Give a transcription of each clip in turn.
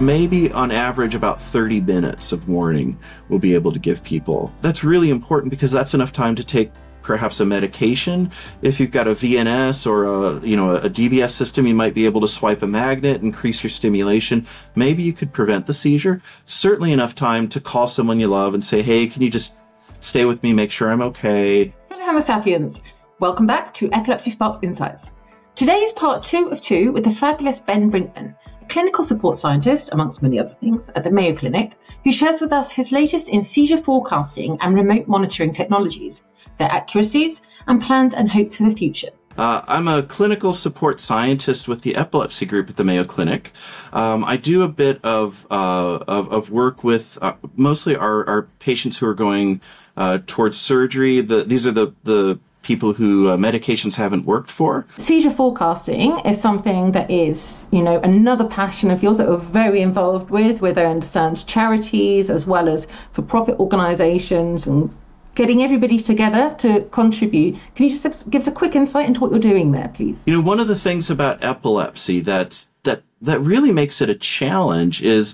maybe on average about 30 minutes of warning we'll be able to give people. That's really important because that's enough time to take perhaps a medication. If you've got a VNS or a you know a DBS system, you might be able to swipe a magnet, increase your stimulation. Maybe you could prevent the seizure. Certainly enough time to call someone you love and say, "Hey, can you just stay with me, make sure I'm okay?" Hello, Homo sapiens. Welcome back to Epilepsy Sparks Insights. Today is part two of two with the fabulous Ben Brinkmann, clinical support scientist, amongst many other things, at the Mayo Clinic, who shares with us his latest in seizure forecasting and remote monitoring technologies their accuracies, and plans and hopes for the future. Uh, I'm a clinical support scientist with the epilepsy group at the Mayo Clinic. Um, I do a bit of, uh, of, of, work with uh, mostly our, our patients who are going uh, towards surgery. The, these are the, the people who uh, medications haven't worked for. Seizure forecasting is something that is, you know, another passion of yours that we're very involved with, with I understand charities as well as for profit organisations and getting everybody together to contribute. Can you just give us a quick insight into what you're doing there, please? You know, one of the things about epilepsy that's that that really makes it a challenge is,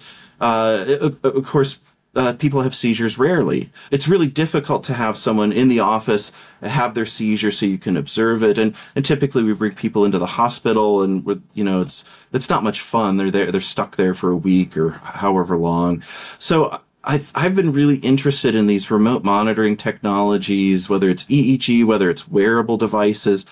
uh, of course, uh, people have seizures rarely. It's really difficult to have someone in the office have their seizure so you can observe it. And, and typically we bring people into the hospital and you know, it's, it's not much fun. They're there, they're stuck there for a week or however long. So I've, I've been really interested in these remote monitoring technologies, whether it's EEG, whether it's wearable devices.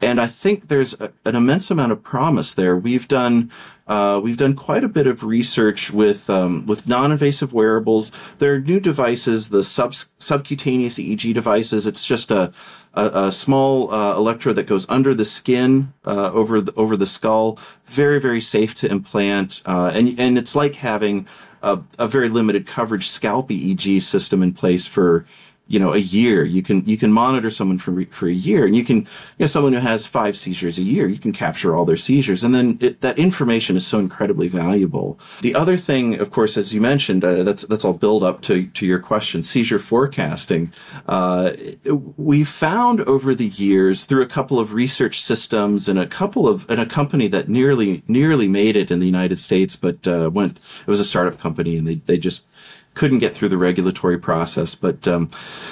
And I think there's a, an immense amount of promise there. We've done, uh, we've done quite a bit of research with, um, with non-invasive wearables. There are new devices, the sub, subcutaneous EEG devices. It's just a, a, a small uh, electrode that goes under the skin uh, over the, over the skull. Very very safe to implant, uh, and and it's like having a, a very limited coverage scalp EEG system in place for you know a year. You can you can monitor someone for for a year and you can you know someone who has five seizures a year you can capture all their seizures and then it, that information is so incredibly valuable. The other thing of course as you mentioned uh, that's that's all build up to to your question seizure forecasting. Uh, we found over the years through a couple of research systems and a couple of and a company that nearly nearly made it in the United States but uh, went it was a startup company and they they just couldn't get through the regulatory process. But um,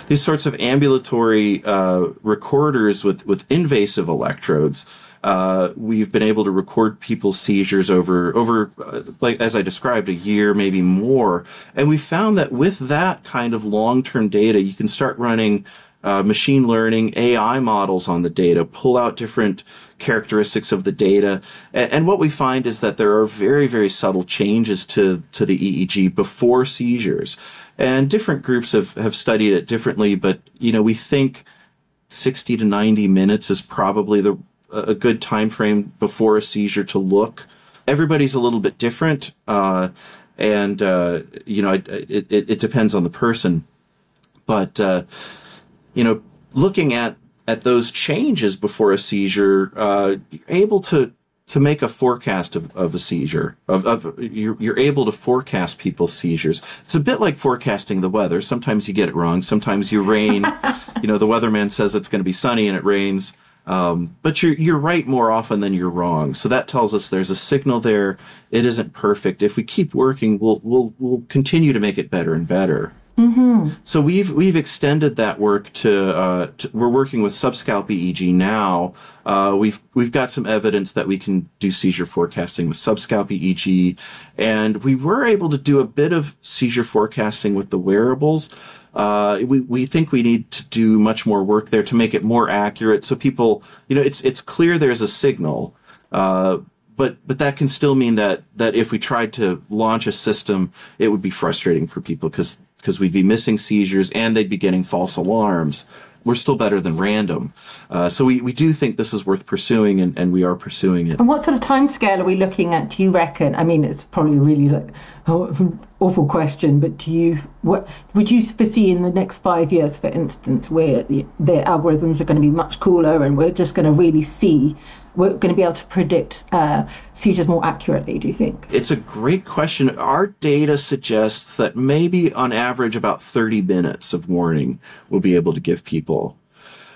these sorts of ambulatory uh, recorders with with invasive electrodes. Uh, we've been able to record people's seizures over over uh, like as I described a year maybe more and we found that with that kind of long-term data you can start running uh, machine learning, AI models on the data, pull out different characteristics of the data. And, and, what we find is that there are very, very subtle changes to, to the EEG before seizures. And different groups have, have studied it differently, but, you know, we think 60 to 90 minutes is probably the, a good time frame before a seizure to look. Everybody's a little bit different. Uh, and, uh, you know, it, it, it, depends on the person. But, uh, you know, looking at at those changes before a seizure, uh, you're able to to make a forecast of, of a seizure. Of, of you're, you're able to forecast people's seizures. It's a bit like forecasting the weather. Sometimes you get it wrong. Sometimes you rain. you know, the weatherman says it's going to be sunny and it rains. Um, but you're you're right more often than you're wrong. So that tells us there's a signal there. It isn't perfect. If we keep working, we'll we'll we'll continue to make it better and better. Mm-hmm. So we've we've extended that work to, uh, to, we're working with subscalp EEG now. Uh, we've we've got some evidence that we can do seizure forecasting with subscalp EEG, and we were able to do a bit of seizure forecasting with the wearables. Uh, we we think we need to do much more work there to make it more accurate, so people, you know, it's it's clear there's a signal. Uh, but but that can still mean that that if we tried to launch a system, it would be frustrating for people because because we'd be missing seizures and they'd be getting false alarms. We're still better than random. Uh, so we, we do think this is worth pursuing and, and we are pursuing it. And what sort of time scale are we looking at, do you reckon? I mean, it's probably a really like awful question, but do you, what would you foresee in the next five years, for instance, where the, the algorithms are going to be much cooler and we're just going to really see we're going to be able to predict uh, seizures more accurately, do you think? It's a great question. Our data suggests that maybe on average about 30 minutes of warning we'll be able to give people.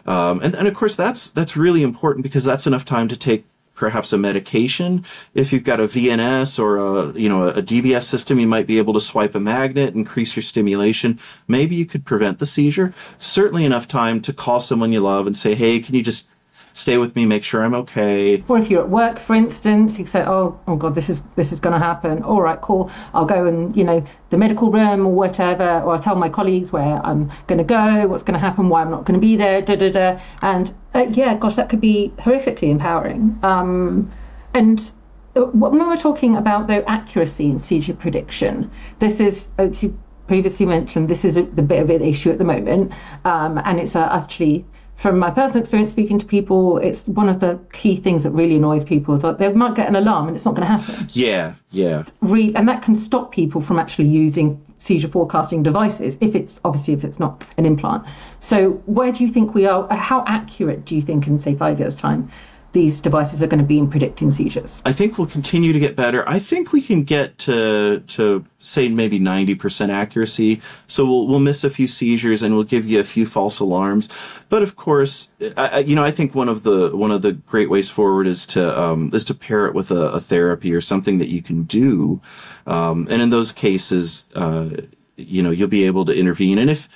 Um, and, and of course, that's, that's really important because that's enough time to take perhaps a medication. If you've got a VNS or a, you know, a DBS system, you might be able to swipe a magnet, increase your stimulation. Maybe you could prevent the seizure. Certainly enough time to call someone you love and say, hey, can you just stay with me, make sure I'm okay. Or if you're at work, for instance, you say, "Oh, oh God, this is this is going to happen." All right, cool. I'll go and you know the medical room or whatever, or I'll tell my colleagues where I'm going to go, what's going to happen, why I'm not going to be there, da da da. And uh, yeah, gosh, that could be horrifically empowering. Um, and uh, when we're talking about the accuracy in seizure prediction, this is. Uh, you previously mentioned this is a, the bit of an issue at the moment, um, and it's uh, actually from my personal experience speaking to people, it's one of the key things that really annoys people is that they might get an alarm and it's not going to happen. Yeah, yeah. Re- and that can stop people from actually using seizure forecasting devices if it's obviously if it's not an implant. So where do you think we are? How accurate do you think in say five years' time these devices are going to be in predicting seizures? I think we'll continue to get better. I think we can get to to say maybe 90% accuracy. So we'll we'll miss a few seizures and we'll give you a few false alarms. But of course, I, you know, I think one of the one of the great ways forward is to um, is to pair it with a, a, therapy or something that you can do. Um, and in those cases, uh, you know, you'll be able to intervene. And if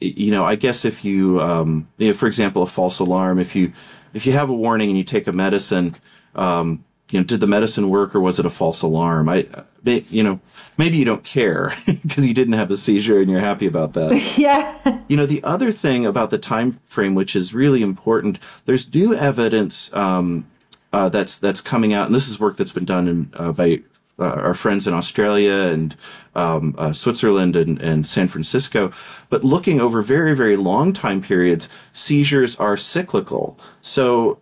you know, I guess if you, um, for example, a false alarm, if you if you have a warning and you take a medicine, um, you know, did the medicine work or was it a false alarm? I, you know, maybe you don't care because you didn't have a seizure and you're happy about that. yeah. You know, the other thing about the time frame, which is really important, there's new evidence um, uh, that's that's coming out, and this is work that's been done in, uh, by uh, our friends in Australia and um, uh, Switzerland and, and San Francisco. But looking over very, very long time periods, seizures are cyclical. So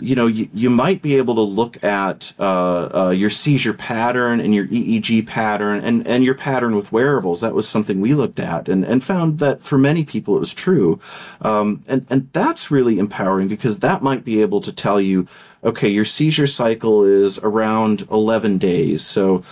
you know, you, you might be able to look at uh, uh, your seizure pattern and your EEG pattern and, and your pattern with wearables. That was something we looked at and, and found that for many people it was true. Um, and, and that's really empowering because that might be able to tell you, okay, your seizure cycle is around 11 days. So,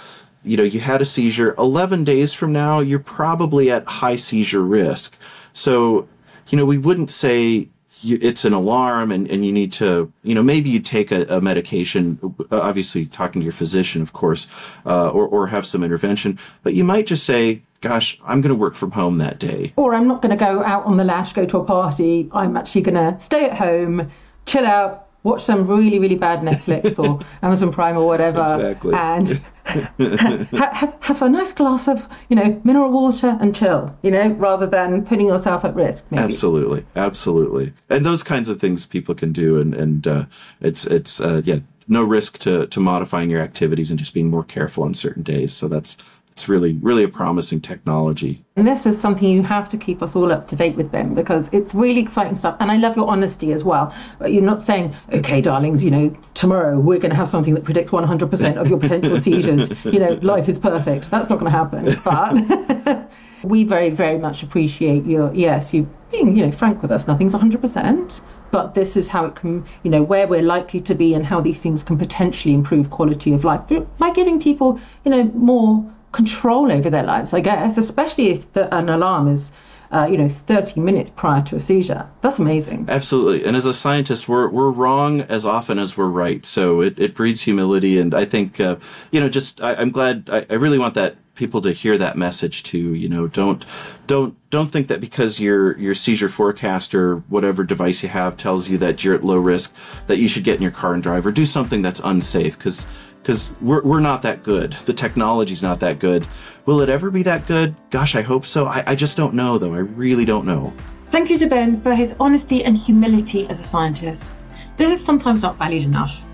you know, you had a seizure 11 days from now, you're probably at high seizure risk. So, you know, we wouldn't say, you, it's an alarm and, and you need to, you know, maybe you take a, a medication, obviously talking to your physician, of course, uh, or, or have some intervention, but you might just say, gosh, I'm going to work from home that day. Or I'm not going to go out on the lash, go to a party. I'm actually going to stay at home, chill out, watch some really really bad Netflix or Amazon Prime or whatever, exactly. and have, have a nice glass of you know mineral water and chill, you know, rather than putting yourself at risk. Maybe. Absolutely, absolutely, and those kinds of things people can do, and and uh, it's it's uh, yeah no risk to to modifying your activities and just being more careful on certain days. So that's it's really, really a promising technology. And this is something you have to keep us all up to date with, Ben, because it's really exciting stuff. And I love your honesty as well. But you're not saying, okay, darlings, you know, tomorrow we're going to have something that predicts 100% of your potential seizures. You know, life is perfect. That's not going to happen. But we very, very much appreciate your, yes, you being, you know, frank with us. Nothing's 100% but this is how it can, you know, where we're likely to be and how these things can potentially improve quality of life by giving people, you know, more control over their lives, I guess, especially if the, an alarm is. Uh, you know, 30 minutes prior to a seizure. That's amazing. Absolutely. And as a scientist, we're, we're wrong as often as we're right. So it, it breeds humility. And I think, uh, you know, just, I, am glad, I, I really want that people to hear that message too. You know, don't, don't, don't think that because your, your seizure forecaster, whatever device you have tells you that you're at low risk, that you should get in your car and drive or do something that's unsafe. Cause because we're, we're not that good. The technology's not that good. Will it ever be that good? Gosh, I hope so. I, I just don't know, though. I really don't know. Thank you to Ben for his honesty and humility as a scientist. This is sometimes not valued enough.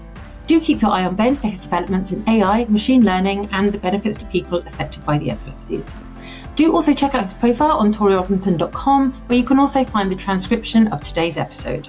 Do keep your eye on Ben for his developments in AI, machine learning, and the benefits to people affected by the epilepsies. Do also check out his profile on torierobinson.com, where you can also find the transcription of today's episode.